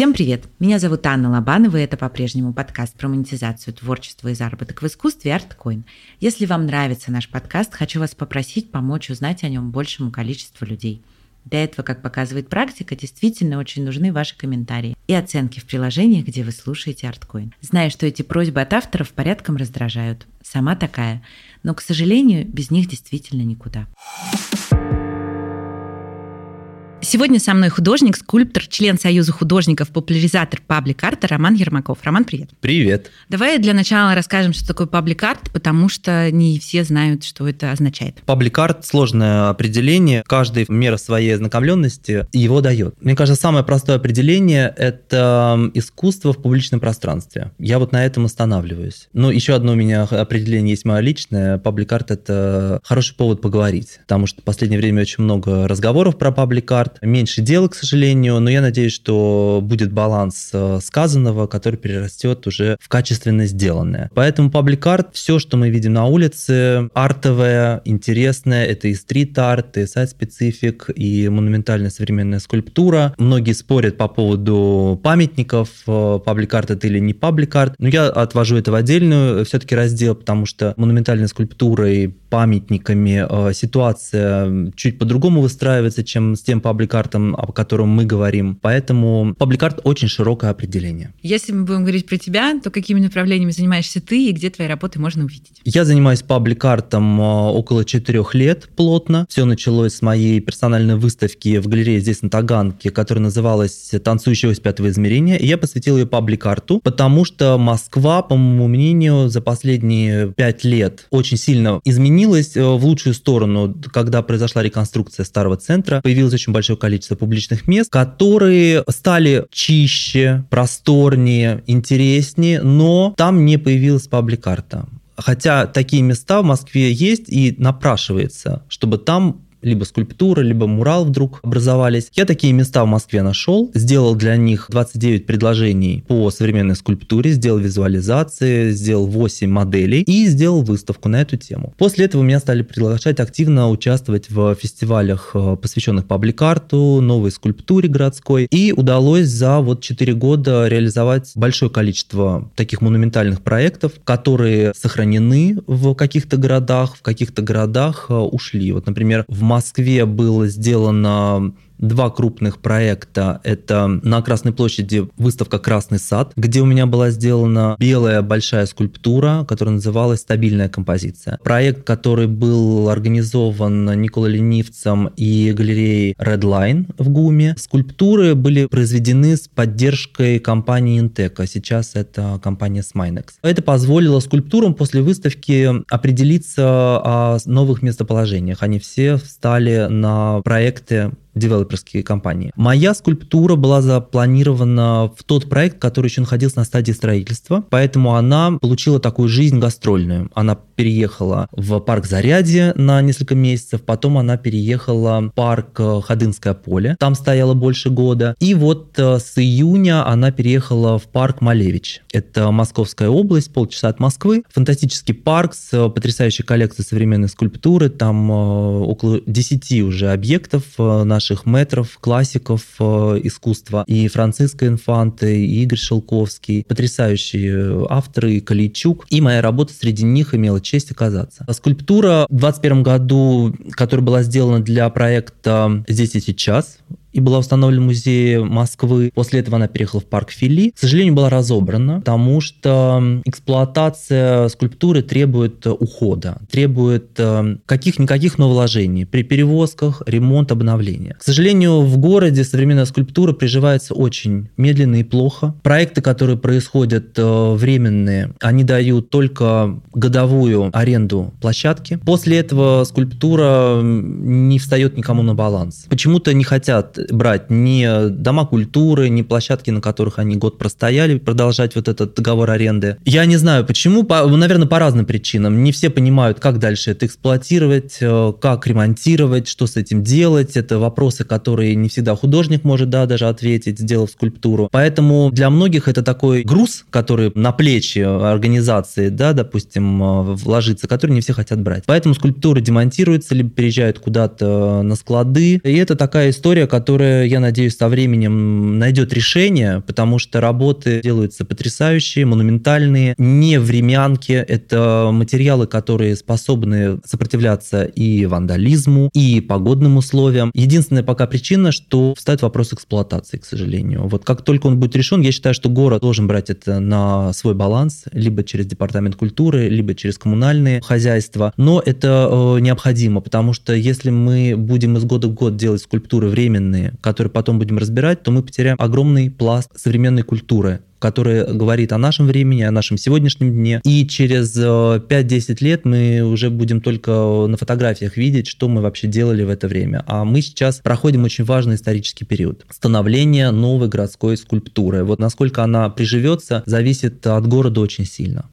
Всем привет! Меня зовут Анна Лобанова, и это по-прежнему подкаст про монетизацию творчества и заработок в искусстве ArtCoin. Если вам нравится наш подкаст, хочу вас попросить помочь узнать о нем большему количеству людей. Для этого, как показывает практика, действительно очень нужны ваши комментарии и оценки в приложениях, где вы слушаете ArtCoin. Знаю, что эти просьбы от авторов порядком раздражают. Сама такая. Но, к сожалению, без них действительно никуда. Сегодня со мной художник, скульптор, член Союза художников, популяризатор паблик-арта Роман Ермаков. Роман, привет. Привет. Давай для начала расскажем, что такое паблик-арт, потому что не все знают, что это означает. Паблик-арт – сложное определение. Каждый в меру своей ознакомленности его дает. Мне кажется, самое простое определение – это искусство в публичном пространстве. Я вот на этом останавливаюсь. Но еще одно у меня определение есть мое личное. Паблик-арт – это хороший повод поговорить, потому что в последнее время очень много разговоров про паблик-арт, арт. Меньше дела, к сожалению, но я надеюсь, что будет баланс э, сказанного, который перерастет уже в качественно сделанное. Поэтому паблик-арт, все, что мы видим на улице, артовое, интересное, это и стрит-арт, и сайт-специфик, и монументальная современная скульптура. Многие спорят по поводу памятников, э, паблик-арт это или не паблик-арт, но я отвожу это в отдельную все-таки раздел, потому что монументальная скульптура и памятниками э, ситуация чуть по-другому выстраивается, чем с тем пабликартом, о котором мы говорим. Поэтому пабликарт очень широкое определение. Если мы будем говорить про тебя, то какими направлениями занимаешься ты и где твои работы можно увидеть? Я занимаюсь пабликартом э, около четырех лет плотно. Все началось с моей персональной выставки в галерее здесь на Таганке, которая называлась «Танцующая ось пятого измерения». И я посвятил ее пабликарту, потому что Москва, по моему мнению, за последние пять лет очень сильно изменилась э, в лучшую сторону, когда произошла реконструкция старого центра. Появилось очень большое количество публичных мест, которые стали чище, просторнее, интереснее, но там не появилась паблик-карта. Хотя такие места в Москве есть и напрашивается, чтобы там либо скульптура, либо мурал вдруг образовались. Я такие места в Москве нашел, сделал для них 29 предложений по современной скульптуре, сделал визуализации, сделал 8 моделей и сделал выставку на эту тему. После этого меня стали приглашать активно участвовать в фестивалях, э, посвященных паблик-арту, новой скульптуре городской. И удалось за вот 4 года реализовать большое количество таких монументальных проектов, которые сохранены в каких-то городах, в каких-то городах э, ушли. Вот, например, в Москве было сделано два крупных проекта. Это на Красной площади выставка «Красный сад», где у меня была сделана белая большая скульптура, которая называлась «Стабильная композиция». Проект, который был организован Николой Ленивцем и галереей Redline в ГУМе. Скульптуры были произведены с поддержкой компании Intec, сейчас это компания Sminex. Это позволило скульптурам после выставки определиться о новых местоположениях. Они все встали на проекты девелоперские компании. Моя скульптура была запланирована в тот проект, который еще находился на стадии строительства, поэтому она получила такую жизнь гастрольную. Она переехала в парк Зарядье на несколько месяцев, потом она переехала в парк э, Ходынское поле, там стояла больше года, и вот э, с июня она переехала в парк Малевич. Это Московская область, полчаса от Москвы. Фантастический парк с э, потрясающей коллекцией современной скульптуры, там около 10 уже объектов на наших метров, классиков э, искусства, и Франциска Инфанте, и Игорь Шелковский, потрясающие авторы, и Каличук, и моя работа среди них имела честь оказаться. Скульптура в 2021 году, которая была сделана для проекта «Здесь и сейчас», и была установлена в музее Москвы. После этого она переехала в парк Фили. К сожалению, была разобрана, потому что эксплуатация скульптуры требует ухода, требует э, каких-никаких нововложений при перевозках, ремонт, обновления. К сожалению, в городе современная скульптура приживается очень медленно и плохо. Проекты, которые происходят э, временные, они дают только годовую аренду площадки. После этого скульптура не встает никому на баланс. Почему-то не хотят брать ни дома культуры, ни площадки, на которых они год простояли, продолжать вот этот договор аренды. Я не знаю почему, по, наверное, по разным причинам. Не все понимают, как дальше это эксплуатировать, э, как ремонтировать, что с этим делать. Это вопросы, которые не всегда художник может да, даже ответить, сделав скульптуру. Поэтому для многих это такой груз, который на плечи организации, да, допустим, э, вложится, который не все хотят брать. Поэтому скульптуры демонтируются, либо переезжают куда-то на склады. И это такая история, которая которое, я надеюсь, со временем найдет решение, потому что работы делаются потрясающие, монументальные, не времянки. Это материалы, которые способны сопротивляться и вандализму, и погодным условиям. Единственная пока причина, что встает вопрос эксплуатации, к сожалению. Вот как только он будет решен, я считаю, что город должен брать это на свой баланс, либо через департамент культуры, либо через коммунальные хозяйства. Но это э, необходимо, потому что если мы будем из года в год делать скульптуры временные, которые потом будем разбирать, то мы потеряем огромный пласт современной культуры, которая говорит о нашем времени, о нашем сегодняшнем дне. И через 5-10 э, лет мы уже будем только на фотографиях видеть, что мы вообще делали в это время. А мы сейчас проходим очень важный исторический период. Становление новой городской скульптуры. Вот насколько она приживется, зависит от города очень сильно.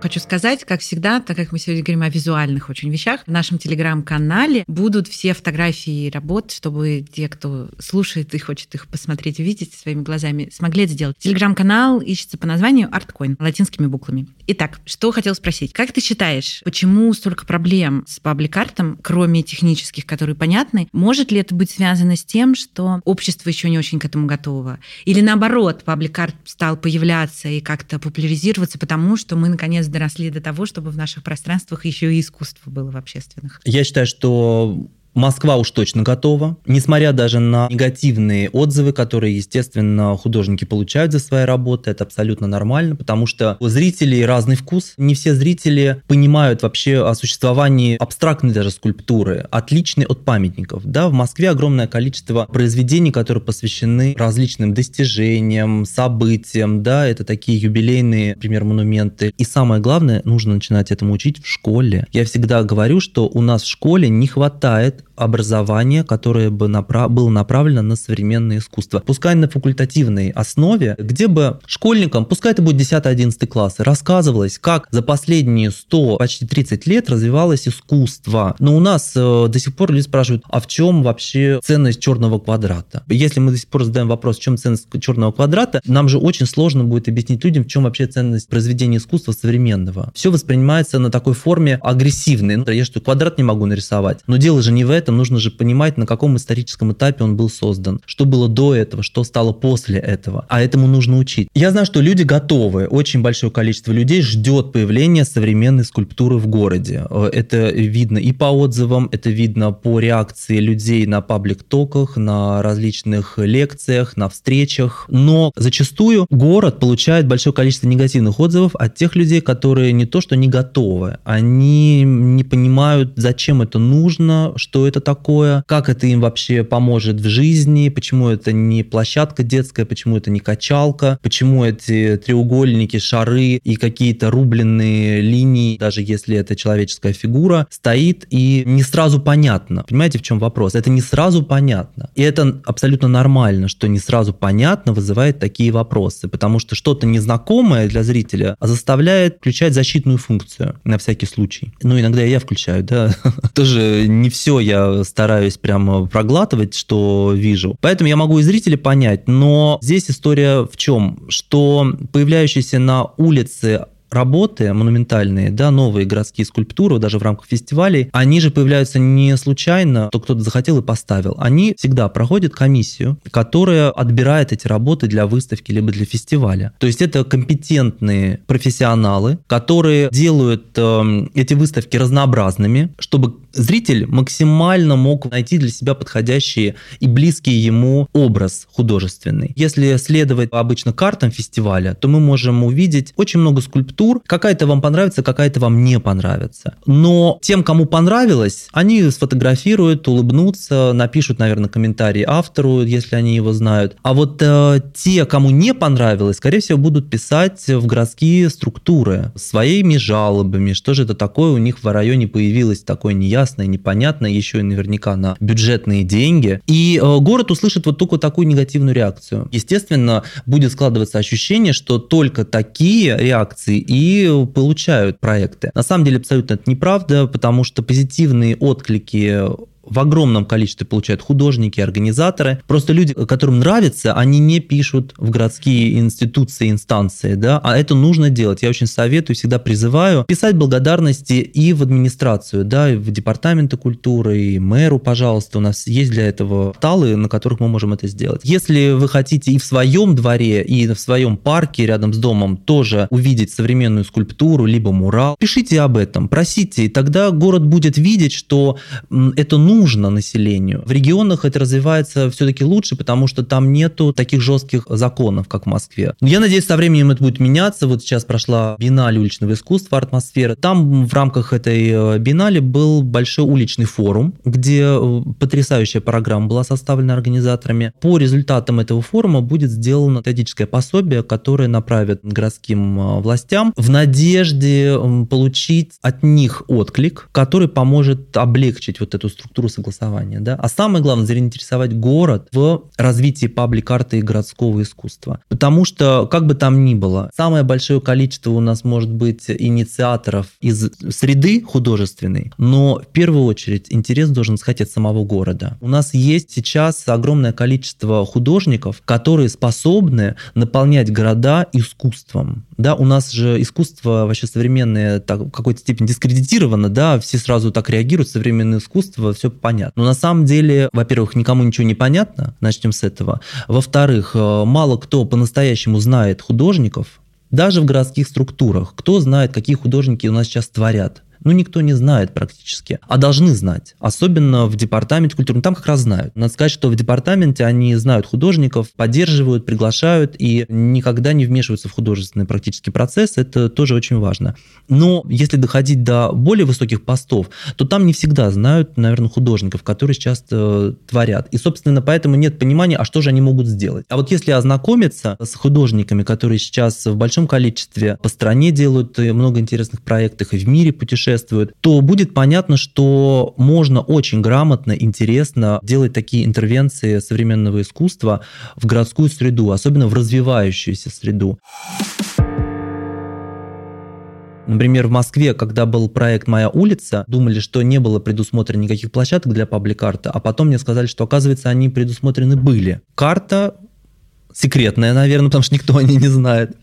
Хочу сказать, как всегда, так как мы сегодня говорим о визуальных очень вещах, в нашем телеграм-канале будут все фотографии работ, чтобы те, кто слушает и хочет их посмотреть, увидеть своими глазами, смогли это сделать. Телеграм-канал ищется по названию ArtCoin, латинскими буквами. Итак, что хотел спросить. Как ты считаешь, почему столько проблем с паблик-артом, кроме технических, которые понятны? Может ли это быть связано с тем, что общество еще не очень к этому готово? Или наоборот, паблик-арт стал появляться и как-то популяризироваться, потому что мы, наконец, доросли до того, чтобы в наших пространствах еще и искусство было в общественных? Я считаю, что Москва уж точно готова. Несмотря даже на негативные отзывы, которые, естественно, художники получают за свои работы, это абсолютно нормально, потому что у зрителей разный вкус. Не все зрители понимают вообще о существовании абстрактной даже скульптуры, отличной от памятников. Да, в Москве огромное количество произведений, которые посвящены различным достижениям, событиям, да, это такие юбилейные, например, монументы. И самое главное, нужно начинать этому учить в школе. Я всегда говорю, что у нас в школе не хватает образование, которое бы направ... было направлено на современное искусство. Пускай на факультативной основе, где бы школьникам, пускай это будет 10-11 классы, рассказывалось, как за последние 100, почти 30 лет развивалось искусство. Но у нас э, до сих пор люди спрашивают, а в чем вообще ценность черного квадрата? Если мы до сих пор задаем вопрос, в чем ценность черного квадрата, нам же очень сложно будет объяснить людям, в чем вообще ценность произведения искусства современного. Все воспринимается на такой форме агрессивной. Ну, я что, квадрат не могу нарисовать? Но дело же не в этом нужно же понимать, на каком историческом этапе он был создан, что было до этого, что стало после этого. А этому нужно учить. Я знаю, что люди готовы, очень большое количество людей ждет появления современной скульптуры в городе. Э, это видно и по отзывам, это видно по реакции людей на паблик-токах, на различных лекциях, на встречах. Но зачастую город получает большое количество негативных отзывов от тех людей, которые не то что не готовы, они не понимают, зачем это нужно, что это такое, как это им вообще поможет в жизни, почему это не площадка детская, почему это не качалка, почему эти треугольники, шары и какие-то рубленные линии, даже если это человеческая фигура, стоит и не сразу понятно. Понимаете, в чем вопрос? Это не сразу понятно. И это абсолютно нормально, что не сразу понятно вызывает такие вопросы, потому что что-то незнакомое для зрителя заставляет включать защитную функцию на всякий случай. Ну, иногда я включаю, да. Тоже не все я стараюсь прямо проглатывать, что вижу. Поэтому я могу и зрителей понять, но здесь история в чем? Что появляющиеся на улице работы монументальные, да, новые городские скульптуры, даже в рамках фестивалей, они же появляются не случайно, то кто-то захотел и поставил. Они всегда проходят комиссию, которая отбирает эти работы для выставки либо для фестиваля. То есть это компетентные профессионалы, которые делают э, эти выставки разнообразными, чтобы зритель максимально мог найти для себя подходящий и близкий ему образ художественный. Если следовать обычно картам фестиваля, то мы можем увидеть очень много скульптур. Какая-то вам понравится, какая-то вам не понравится. Но тем, кому понравилось, они сфотографируют, улыбнутся, напишут, наверное, комментарий автору, если они его знают. А вот э, те, кому не понравилось, скорее всего, будут писать в городские структуры своими жалобами, что же это такое у них в районе появилось такое неясное неясное, непонятное, еще и наверняка на бюджетные деньги. И э, город услышит вот только такую негативную реакцию. Естественно, будет складываться ощущение, что только такие реакции и получают проекты. На самом деле абсолютно это неправда, потому что позитивные отклики в огромном количестве получают художники, организаторы. Просто люди, которым нравится, они не пишут в городские институции, инстанции, да, а это нужно делать. Я очень советую, всегда призываю писать благодарности и в администрацию, да, и в департаменты культуры, и мэру, пожалуйста. У нас есть для этого талы, на которых мы можем это сделать. Если вы хотите и в своем дворе, и в своем парке рядом с домом тоже увидеть современную скульптуру, либо мурал, пишите об этом, просите, и тогда город будет видеть, что это нужно населению. В регионах это развивается все-таки лучше, потому что там нету таких жестких законов, как в Москве. Я надеюсь, со временем это будет меняться. Вот сейчас прошла биеннале уличного искусства «Атмосфера». Там в рамках этой э, биеннале был большой уличный форум, где э, потрясающая программа была составлена организаторами. По результатам этого форума будет сделано методическое пособие, которое направят городским э, властям в надежде получить от них отклик, который поможет облегчить вот эту структуру согласования. Да? А самое главное, заинтересовать город в развитии паблик-арта и городского искусства. Потому что, как бы там ни было, самое большое количество у нас может быть инициаторов из среды художественной, но в первую очередь интерес должен исходить от самого города. У нас есть сейчас огромное количество художников, которые способны наполнять города искусством. Да, у нас же искусство вообще современное так, в какой-то степени дискредитировано, да, все сразу так реагируют, современное искусство, все понятно. Но на самом деле, во-первых, никому ничего не понятно, начнем с этого. Во-вторых, э, мало кто по-настоящему знает художников, даже в городских структурах. Кто знает, какие художники у нас сейчас творят? Ну, никто не знает практически, а должны знать. Особенно в департаменте культуры. Ну, там как раз знают. Надо сказать, что в департаменте они знают художников, поддерживают, приглашают и никогда не вмешиваются в художественный практически процесс. Это тоже очень важно. Но если доходить до более высоких постов, то там не всегда знают, наверное, художников, которые сейчас э, творят. И, собственно, поэтому нет понимания, а что же они могут сделать. А вот если ознакомиться с художниками, которые сейчас в большом количестве по стране делают много интересных проектов и в мире путешествуют, путешествуют, то будет понятно, что можно очень грамотно, интересно делать такие интервенции современного искусства в городскую среду, особенно в развивающуюся среду. Например, в Москве, когда был проект «Моя улица», думали, что не было предусмотрено никаких площадок для паблик-арта, а потом мне сказали, что, оказывается, они предусмотрены были. Карта секретная, наверное, потому что никто о ней не знает,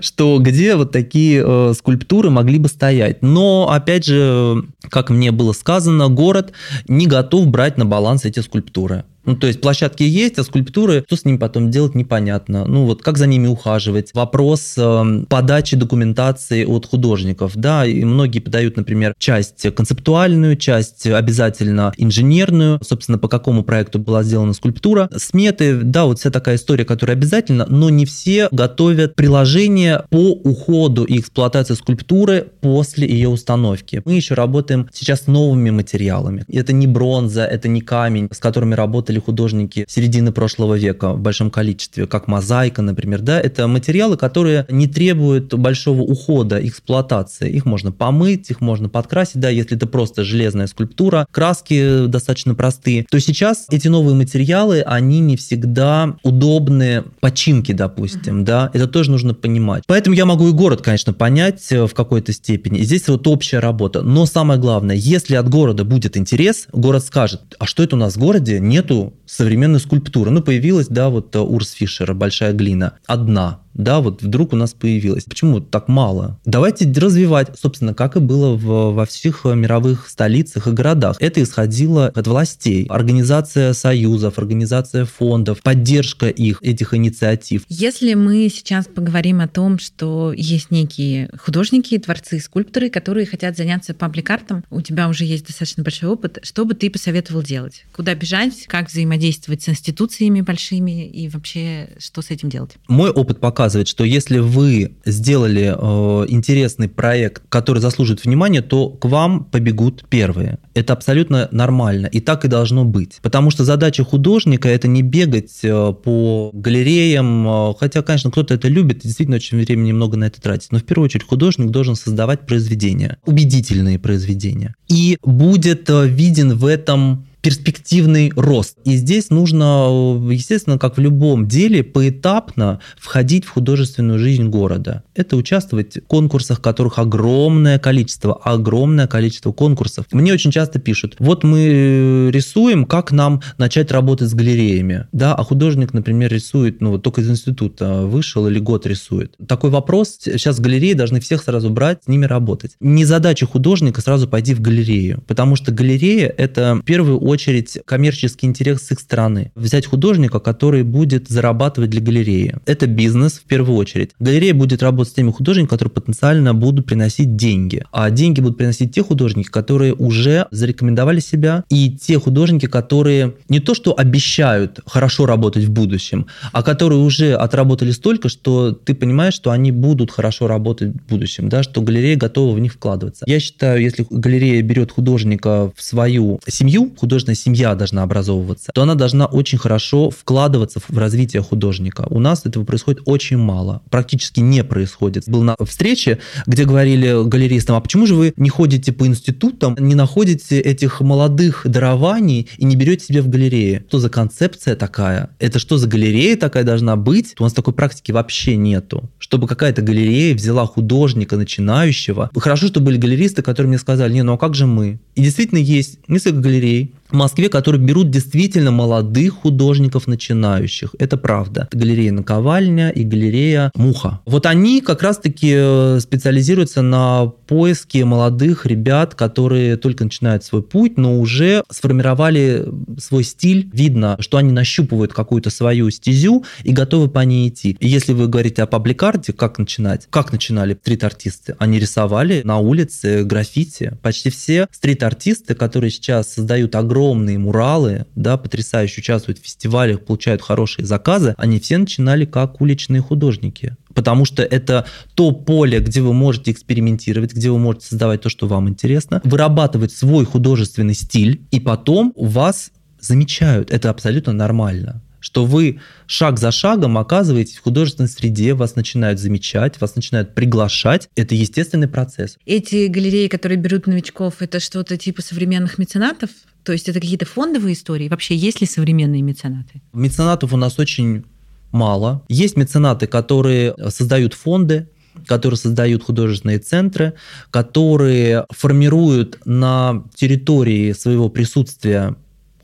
что где вот такие э, скульптуры могли бы стоять. Но, опять же, как мне было сказано, город не готов брать на баланс эти скульптуры. Ну, то есть площадки есть, а скульптуры, что с ними потом делать, непонятно. Ну, вот как за ними ухаживать? Вопрос э, подачи документации от художников, да, и многие подают, например, часть концептуальную, часть обязательно инженерную, собственно, по какому проекту была сделана скульптура. Сметы, да, вот вся такая история, которая обязательно, но не все готовят приложение по уходу и эксплуатации скульптуры после ее установки. Мы еще работаем сейчас с новыми материалами. Это не бронза, это не камень, с которыми работали делали художники середины прошлого века в большом количестве, как мозаика, например, да, это материалы, которые не требуют большого ухода, эксплуатации. Их можно помыть, их можно подкрасить, да, если это просто железная скульптура, краски достаточно простые, то сейчас эти новые материалы, они не всегда удобны починки, допустим, да, это тоже нужно понимать. Поэтому я могу и город, конечно, понять э, в какой-то степени. И здесь вот общая работа. Но самое главное, если от города будет интерес, город скажет, а что это у нас в городе нету современной скульптуры. Ну, появилась, да, вот э, Урс Фишера, большая глина, одна да, вот вдруг у нас появилось. Почему так мало? Давайте развивать, собственно, как и было в, во всех мировых столицах и городах. Это исходило от властей. Организация союзов, организация фондов, поддержка их, этих инициатив. Если мы сейчас поговорим о том, что есть некие художники, творцы, скульпторы, которые хотят заняться паблик-артом, у тебя уже есть достаточно большой опыт, что бы ты посоветовал делать? Куда бежать? Как взаимодействовать с институциями большими? И вообще, что с этим делать? Мой опыт показывает, показывает, что если вы сделали э, интересный проект, который заслуживает внимания, то к вам побегут первые. Это абсолютно нормально, и так и должно быть. Потому что задача художника – это не бегать э, по галереям, э, хотя, конечно, кто-то это любит, действительно очень времени много на это тратить. Но в первую очередь художник должен создавать произведения, убедительные произведения. И будет э, виден в этом перспективный рост. И здесь нужно, естественно, как в любом деле, поэтапно входить в художественную жизнь города. Это участвовать в конкурсах, которых огромное количество, огромное количество конкурсов. Мне очень часто пишут, вот мы рисуем, как нам начать работать с галереями. Да, а художник, например, рисует, ну вот только из института вышел или год рисует. Такой вопрос, сейчас галереи должны всех сразу брать, с ними работать. Не задача художника сразу пойти в галерею, потому что галерея – это в первую очередь коммерческий интерес с их стороны. Взять художника, который будет зарабатывать для галереи. Это бизнес в первую очередь. Галерея будет работать с теми художниками, которые потенциально будут приносить деньги. А деньги будут приносить те художники, которые уже зарекомендовали себя, и те художники, которые не то что обещают хорошо работать в будущем, а которые уже отработали столько, что ты понимаешь, что они будут хорошо работать в будущем, да, что галерея готова в них вкладываться. Я считаю, если галерея берет художника в свою семью, художественная семья должна образовываться, то она должна очень хорошо вкладываться в развитие художника. У нас этого происходит очень мало, практически не происходит. Был на встрече, где говорили галеристам, а почему же вы не ходите по институтам, не находите этих молодых дарований и не берете себе в галерее? Что за концепция такая? Это что за галерея такая должна быть? У нас такой практики вообще нету. Чтобы какая-то галерея взяла художника начинающего. Хорошо, что были галеристы, которые мне сказали, не, ну а как же мы? И действительно есть несколько галерей, в Москве, которые берут действительно молодых художников начинающих. Это правда. Галерея «Наковальня» и галерея «Муха». Вот они как раз-таки э, специализируются на поиске молодых ребят, которые только начинают свой путь, но уже сформировали свой стиль. Видно, что они нащупывают какую-то свою стезю и готовы по ней идти. И если вы говорите о пабликарте, как начинать? Как начинали стрит-артисты? Они рисовали на улице граффити. Почти все стрит-артисты, которые сейчас создают огромное огромные муралы, да, потрясающе участвуют в фестивалях, получают хорошие заказы, они все начинали как уличные художники. Потому что это то поле, где вы можете экспериментировать, где вы можете создавать то, что вам интересно, вырабатывать свой художественный стиль, и потом вас замечают. Это абсолютно нормально что вы шаг за шагом оказываетесь в художественной среде, вас начинают замечать, вас начинают приглашать. Это естественный процесс. Эти галереи, которые берут новичков, это что-то типа современных меценатов? То есть это какие-то фондовые истории? Вообще есть ли современные меценаты? Меценатов у нас очень мало. Есть меценаты, которые создают фонды, которые создают художественные центры, которые формируют на территории своего присутствия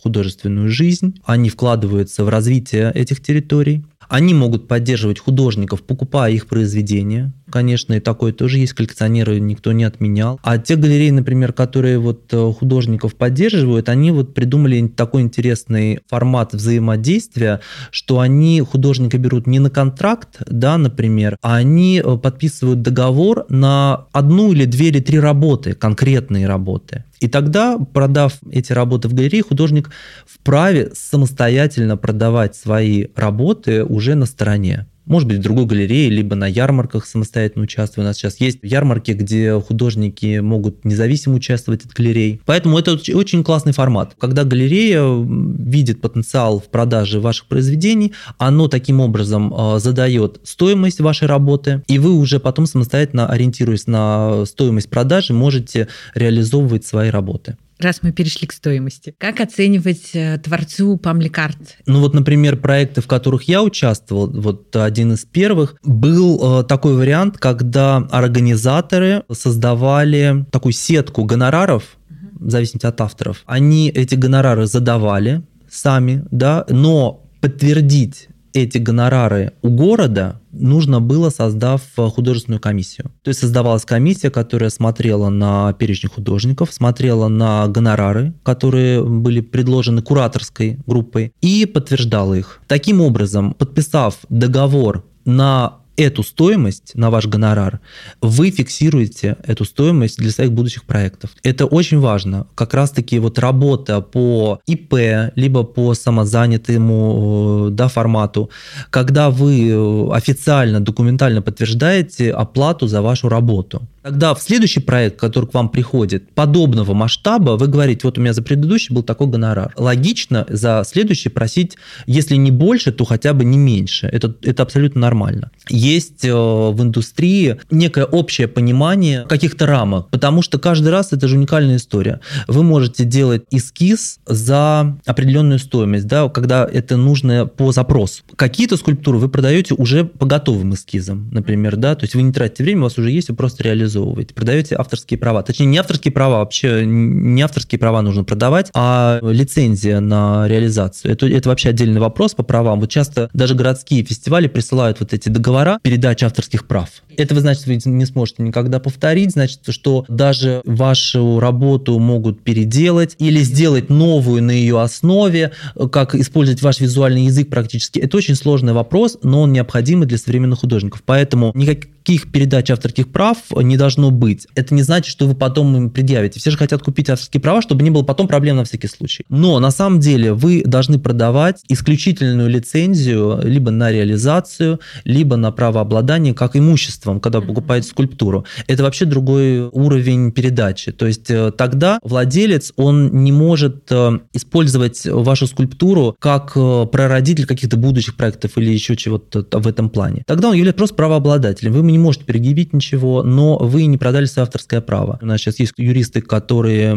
художественную жизнь, они вкладываются в развитие этих территорий, они могут поддерживать художников, покупая их произведения. Конечно, и такое тоже есть, коллекционеры никто не отменял. А те галереи, например, которые вот э, художников поддерживают, они вот придумали такой интересный формат взаимодействия, что они художника берут не на контракт, да, например, а они э, подписывают договор на одну или две или три работы, конкретные работы. И тогда, продав эти работы в галерее, художник вправе самостоятельно продавать свои работы уже на стороне может быть, в другой галерее, либо на ярмарках самостоятельно участвую. У нас сейчас есть ярмарки, где художники могут независимо участвовать от галерей. Поэтому это очень классный формат. Когда галерея видит потенциал в продаже ваших произведений, оно таким образом а, задает стоимость вашей работы, и вы уже потом самостоятельно, ориентируясь на стоимость продажи, можете реализовывать свои работы раз мы перешли к стоимости. Как оценивать э, творцу Памликарт? Ну вот, например, проекты, в которых я участвовал, вот один из первых, был э, такой вариант, когда организаторы создавали такую сетку гонораров, в зависимости от авторов. Они эти гонорары задавали сами, да, но подтвердить эти гонорары у города нужно было, создав э, художественную комиссию. То есть создавалась комиссия, которая смотрела на перечень художников, смотрела на гонорары, которые были предложены кураторской группой, и подтверждала их. Таким образом, подписав договор на эту стоимость на ваш гонорар, вы фиксируете эту стоимость для своих будущих проектов. Это очень важно. Как раз-таки вот работа по ИП, либо по самозанятому да, формату, когда вы официально, документально подтверждаете оплату за вашу работу. Тогда в следующий проект, который к вам приходит, подобного масштаба, вы говорите, вот у меня за предыдущий был такой гонорар. Логично за следующий просить, если не больше, то хотя бы не меньше. Это, это абсолютно нормально. Есть э, в индустрии некое общее понимание каких-то рамок, потому что каждый раз это же уникальная история. Вы можете делать эскиз за определенную стоимость, да, когда это нужно по запросу. Какие-то скульптуры вы продаете уже по готовым эскизам, например, да, то есть вы не тратите время, у вас уже есть, вы просто реализовываете. Продаете авторские права. Точнее, не авторские права, вообще не авторские права нужно продавать, а лицензия на реализацию. Это, это вообще отдельный вопрос по правам. Вот часто даже городские фестивали присылают вот эти договора передачи авторских прав. Это вы, значит, вы не сможете никогда повторить, значит, что даже вашу работу могут переделать или сделать новую на ее основе, как использовать ваш визуальный язык практически. Это очень сложный вопрос, но он необходимый для современных художников. Поэтому никаких передач авторских прав не должно быть. Это не значит, что вы потом им предъявите. Все же хотят купить авторские права, чтобы не было потом проблем на всякий случай. Но на самом деле вы должны продавать исключительную лицензию либо на реализацию, либо на правообладание как имуществом, когда покупаете скульптуру. Это вообще другой уровень передачи. То есть э, тогда владелец, он не может э, использовать вашу скульптуру как э, прародитель каких-то будущих проектов или еще чего-то в этом плане. Тогда он является просто правообладателем. Вы ему не можете предъявить ничего, но вы не продали свое авторское право. У нас сейчас есть юристы, которые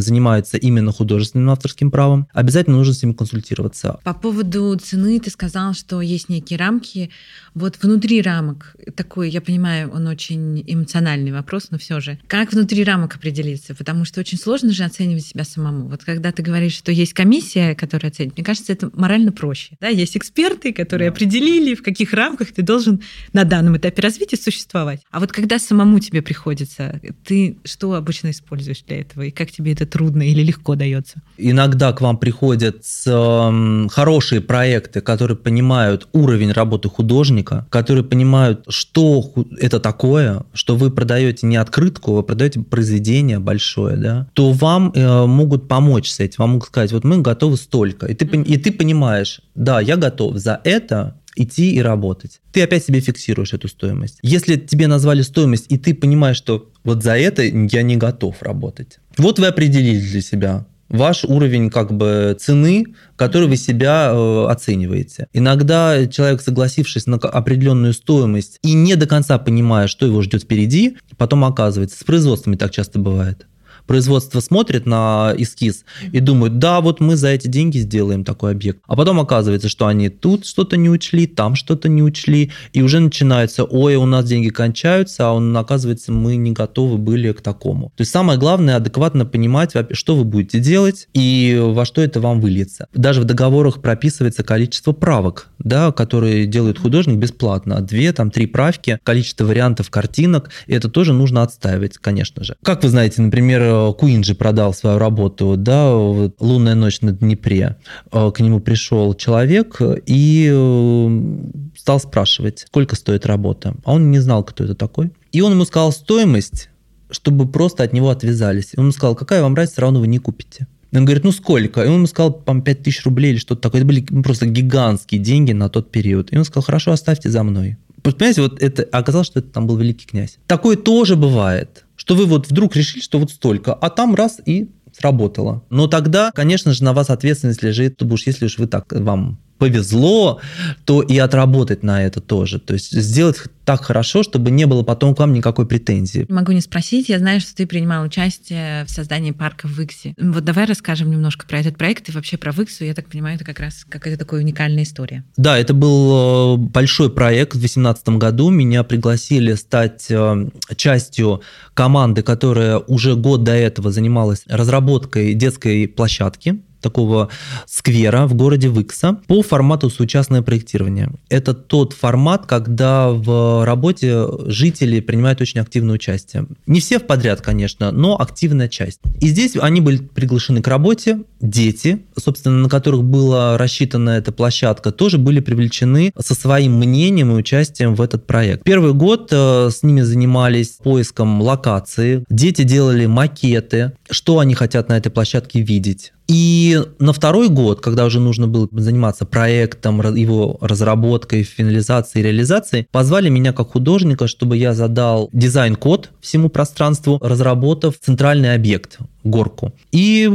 занимаются именно художественным авторским правом. Обязательно нужно с ними консультироваться. По поводу цены ты сказал, что есть некие рамки. Вот внутри рамок такой, я понимаю, он очень эмоциональный вопрос, но все же. Как внутри рамок определиться? Потому что очень сложно же оценивать себя самому. Вот когда ты говоришь, что есть комиссия, которая оценит, мне кажется, это морально проще. Да, есть эксперты, которые да. определили, в каких рамках ты должен на данном этапе развития существовать. А вот когда самому тебе приходится, ты что обычно используешь для этого? И как тебе это трудно или легко дается? Иногда к вам приходят э, хорошие проекты, которые понимают уровень работы художника, которые понимают, что это такое, что вы продаете не открытку, вы продаете произведение большое, да, то вам э, могут помочь с этим. Вам могут сказать, вот мы готовы столько. И ты, и ты понимаешь, да, я готов за это идти и работать. Ты опять себе фиксируешь эту стоимость. Если тебе назвали стоимость, и ты понимаешь, что вот за это я не готов работать. Вот вы определили для себя ваш уровень как бы цены, который вы себя э, оцениваете. Иногда человек, согласившись на определенную стоимость и не до конца понимая, что его ждет впереди, потом оказывается, с производствами так часто бывает производство смотрит на эскиз и думают, да, вот мы за эти деньги сделаем такой объект. А потом оказывается, что они тут что-то не учли, там что-то не учли, и уже начинается, ой, у нас деньги кончаются, а он, оказывается, мы не готовы были к такому. То есть самое главное адекватно понимать, что вы будете делать и во что это вам выльется. Даже в договорах прописывается количество правок, да, которые делает художник бесплатно. Две, там, три правки, количество вариантов картинок, и это тоже нужно отстаивать, конечно же. Как вы знаете, например, Куинджи продал свою работу, да, «Лунная ночь на Днепре». Э, к нему пришел человек и э, стал спрашивать, сколько стоит работа. А он не знал, кто это такой. И он ему сказал стоимость, чтобы просто от него отвязались. И он ему сказал, какая вам разница, равно вы не купите. Он говорит, ну сколько? И он ему сказал, по 5 тысяч рублей или что-то такое. Это были просто гигантские деньги на тот период. И он сказал, хорошо, оставьте за мной. Понимаете, вот это оказалось, что это там был великий князь. Такое тоже бывает что вы вот вдруг решили, что вот столько, а там раз и сработало. Но тогда, конечно же, на вас ответственность лежит, то уж если уж вы так вам повезло, то и отработать на это тоже. То есть сделать так хорошо, чтобы не было потом к вам никакой претензии. Могу не спросить, я знаю, что ты принимал участие в создании парка в Иксе. Вот давай расскажем немножко про этот проект и вообще про Иксу. Я так понимаю, это как раз какая-то такая уникальная история. Да, это был э, большой проект в 2018 году. Меня пригласили стать э, частью команды, которая уже год до этого занималась разработкой детской площадки такого сквера в городе Выкса по формату соучастное проектирование. Это тот формат, когда в работе жители принимают очень активное участие. Не все в подряд, конечно, но активная часть. И здесь они были приглашены к работе, дети, собственно, на которых была рассчитана эта площадка, тоже были привлечены со своим мнением и участием в этот проект. Первый год э, с ними занимались поиском локации. Дети делали макеты, что они хотят на этой площадке видеть И на второй год, когда уже нужно было заниматься проектом, его разработкой, финализацией, реализацией, позвали меня как художника, чтобы я задал дизайн-код всему пространству, разработав центральный объект горку. И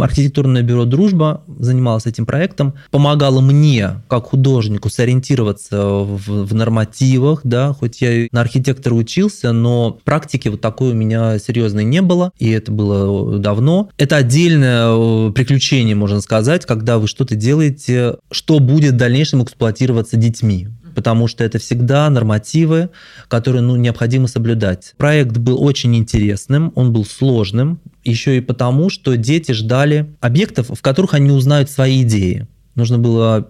архитектурное бюро «Дружба» занималось этим проектом, помогало мне, как художнику, сориентироваться в, в нормативах, да, хоть я на архитектора учился, но практики вот такой у меня серьезной не было, и это было давно. Это отдельное э, приключение, можно сказать, когда вы что-то делаете, что будет в дальнейшем эксплуатироваться детьми потому что это всегда нормативы, которые ну, необходимо соблюдать. Проект был очень интересным, он был сложным, еще и потому, что дети ждали объектов, в которых они узнают свои идеи. Нужно было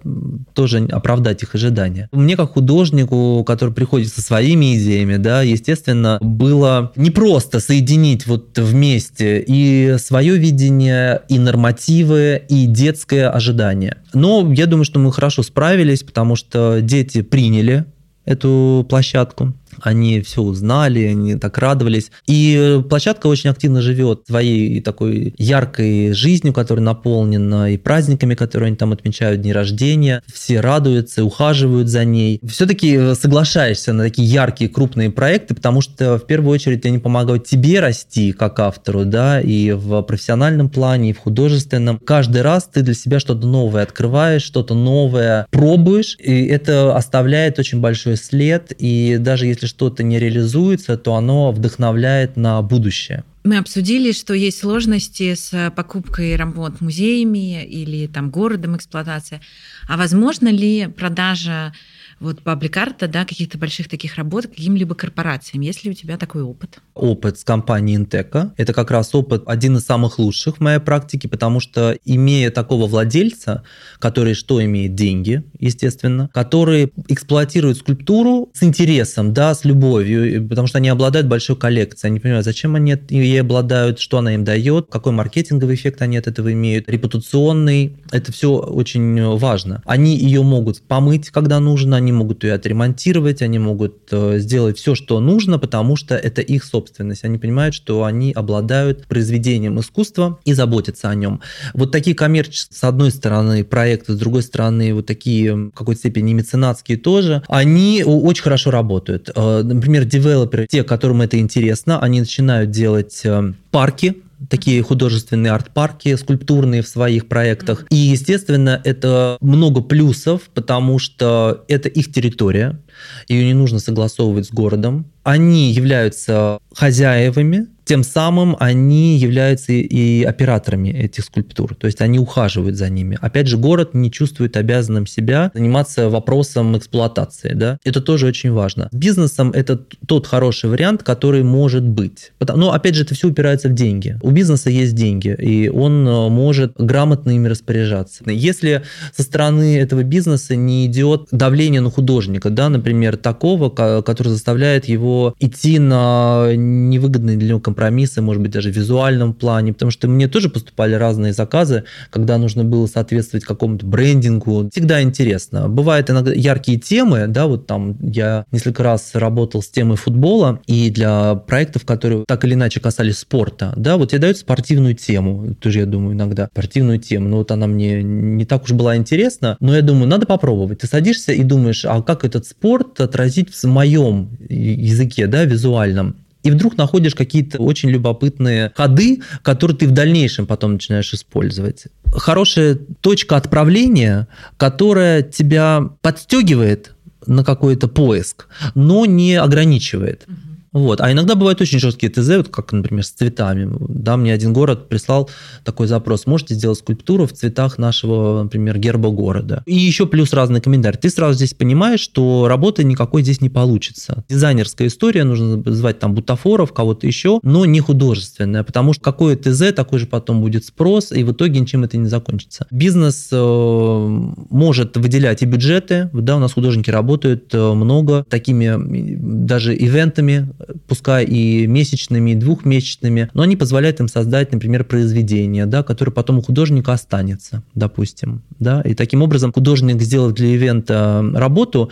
тоже оправдать их ожидания. Мне, как художнику, который приходит со своими идеями, да, естественно, было непросто соединить вот вместе и свое видение, и нормативы, и детское ожидание. Но я думаю, что мы хорошо справились, потому что дети приняли эту площадку они все узнали, они так радовались. И площадка очень активно живет своей такой яркой жизнью, которая наполнена и праздниками, которые они там отмечают, дни рождения. Все радуются, ухаживают за ней. Все-таки соглашаешься на такие яркие, крупные проекты, потому что в первую очередь они помогают тебе расти как автору, да, и в профессиональном плане, и в художественном. Каждый раз ты для себя что-то новое открываешь, что-то новое пробуешь, и это оставляет очень большой след, и даже если что-то не реализуется, то оно вдохновляет на будущее. Мы обсудили, что есть сложности с покупкой работ музеями или там городом эксплуатация. А возможно ли продажа вот паблик-арта, да, каких-то больших таких работ каким-либо корпорациям. Есть ли у тебя такой опыт? Опыт с компанией Интека. Это как раз опыт один из самых лучших в моей практике, потому что имея такого владельца, который что имеет? Деньги, естественно, который эксплуатирует скульптуру с интересом, да, с любовью, потому что они обладают большой коллекцией. Они понимают, зачем они ей обладают, что она им дает, какой маркетинговый эффект они от этого имеют, репутационный. Это все очень важно. Они ее могут помыть, когда нужно, они они могут ее отремонтировать, они могут э, сделать все, что нужно, потому что это их собственность. Они понимают, что они обладают произведением искусства и заботятся о нем. Вот такие коммерческие, с одной стороны, проекты, с другой стороны, вот такие в какой-то степени меценатские тоже, они очень хорошо работают. Э, например, девелоперы, те, которым это интересно, они начинают делать э, парки, такие художественные арт-парки, скульптурные в своих проектах. И, естественно, это много плюсов, потому что это их территория, ее не нужно согласовывать с городом. Они являются хозяевами тем самым они являются и операторами этих скульптур, то есть они ухаживают за ними. Опять же, город не чувствует обязанным себя заниматься вопросом эксплуатации. Да? Это тоже очень важно. Бизнесом это тот хороший вариант, который может быть. Но опять же, это все упирается в деньги. У бизнеса есть деньги, и он э, может грамотно ими распоряжаться. Если со стороны этого бизнеса не идет давление на художника, да, например, такого, который заставляет его идти на невыгодные для него компромиссы, может быть, даже в визуальном плане, потому что мне тоже поступали разные заказы, когда нужно было соответствовать какому-то брендингу. Всегда интересно. Бывают иногда яркие темы, да, вот там я несколько раз работал с темой футбола, и для проектов, которые так или иначе касались спорта, да, вот тебе дают спортивную тему, тоже я думаю иногда, спортивную тему, но вот она мне не так уж была интересна, но я думаю, надо попробовать. Ты садишься и думаешь, а как этот спорт отразить в моем языке, да, визуальном? и вдруг находишь какие-то очень любопытные ходы, которые ты в дальнейшем потом начинаешь использовать. Хорошая точка отправления, которая тебя подстегивает на какой-то поиск, но не ограничивает. Угу. Вот. А иногда бывают очень жесткие ТЗ, вот как, например, с цветами. Да, мне один город прислал такой запрос. Можете сделать скульптуру в цветах нашего, например, герба города. И еще плюс разный комментарий. Ты сразу здесь понимаешь, что работы никакой здесь не получится. Дизайнерская история, нужно звать там бутафоров, кого-то еще, но не художественная, потому что какое ТЗ, такой же потом будет спрос, и в итоге ничем это не закончится. Бизнес э, может выделять и бюджеты, да, у нас художники работают э, много такими даже ивентами, пускай и месячными, и двухмесячными, но они позволяют им создать, например, произведение, да, которое потом у художника останется, допустим. Да, и таким образом художник, сделав для ивента работу,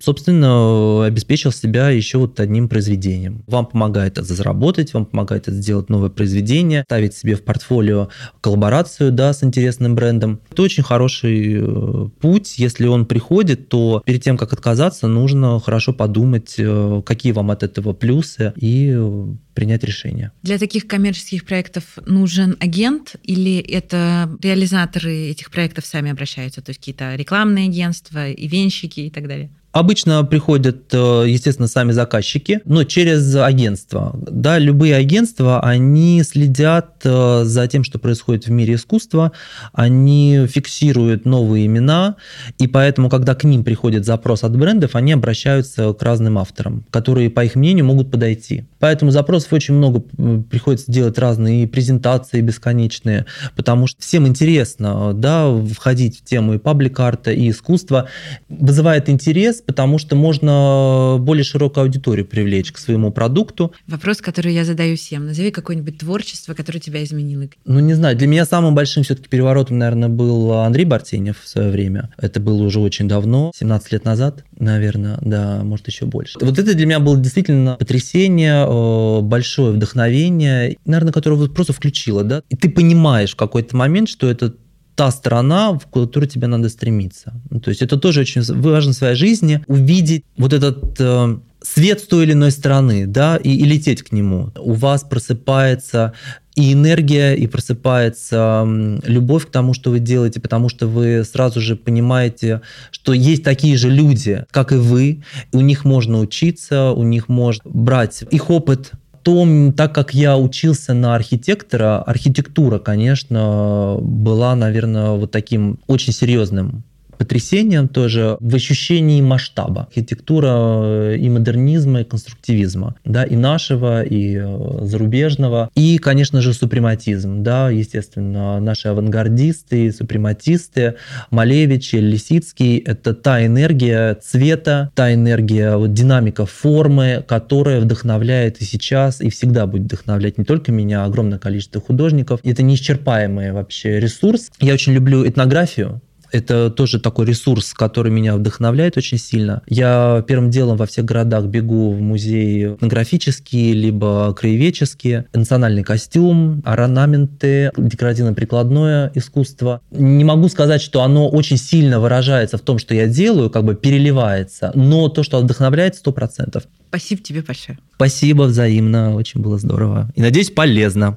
собственно, обеспечил себя еще вот одним произведением. Вам помогает это заработать, вам помогает это сделать новое произведение, ставить себе в портфолио коллаборацию да, с интересным брендом. Это очень хороший э, путь. Если он приходит, то перед тем, как отказаться, нужно хорошо подумать, э, какие вам от этого плюсы и э, принять решение. Для таких коммерческих проектов нужен агент или это реализаторы этих проектов сами обращаются, то есть какие-то рекламные агентства, ивенщики и так далее? Обычно приходят, э, естественно, сами заказчики, но через агентство. Да, любые агентства, они следят э, за тем, что происходит в мире искусства, они фиксируют новые имена, и поэтому, когда к ним приходит запрос от брендов, они обращаются к разным авторам, которые, по их мнению, могут подойти. Поэтому запросов очень много, приходится делать разные презентации бесконечные, потому что всем интересно да, входить в тему и паблик-арта, и искусства. Вызывает интерес, потому что можно более широкую аудиторию привлечь к своему продукту. Вопрос, который я задаю всем. Назови какое-нибудь творчество, которое тебя изменило. Ну, не знаю. Для меня самым большим все-таки переворотом, наверное, был Андрей Бартенев в свое время. Это было уже очень давно, 17 лет назад, наверное, да, может, еще больше. Вот это для меня было действительно потрясение, э, большое вдохновение, наверное, которое просто включило, да. И ты понимаешь в какой-то момент, что это та страна, в которую тебе надо стремиться. Ну, то есть это тоже очень важно в своей жизни, увидеть вот этот э, свет с той или иной стороны, да, и, и лететь к нему. У вас просыпается и энергия, и просыпается любовь к тому, что вы делаете, потому что вы сразу же понимаете, что есть такие же люди, как и вы, у них можно учиться, у них можно брать их опыт, Потом, так как я учился на архитектора, архитектура, конечно, была, наверное, вот таким очень серьезным потрясением тоже в ощущении масштаба. Архитектура э, и модернизма, и конструктивизма, да, и нашего, и э, зарубежного, и, конечно же, супрематизм, да, естественно, наши авангардисты, супрематисты, Малевич, Лисицкий, это та энергия цвета, та энергия, вот, динамика формы, которая вдохновляет и сейчас, и всегда будет вдохновлять не только меня, а огромное количество художников. Это неисчерпаемый вообще ресурс. Я очень люблю этнографию, это тоже такой ресурс, который меня вдохновляет очень сильно. Я первым делом во всех городах бегу в музеи этнографические, либо краеведческие, национальный костюм, орнаменты, декоративно-прикладное искусство. Не могу сказать, что оно очень сильно выражается в том, что я делаю, как бы переливается, но то, что вдохновляет, сто процентов. Спасибо тебе большое. Спасибо взаимно, очень было здорово. И надеюсь, полезно.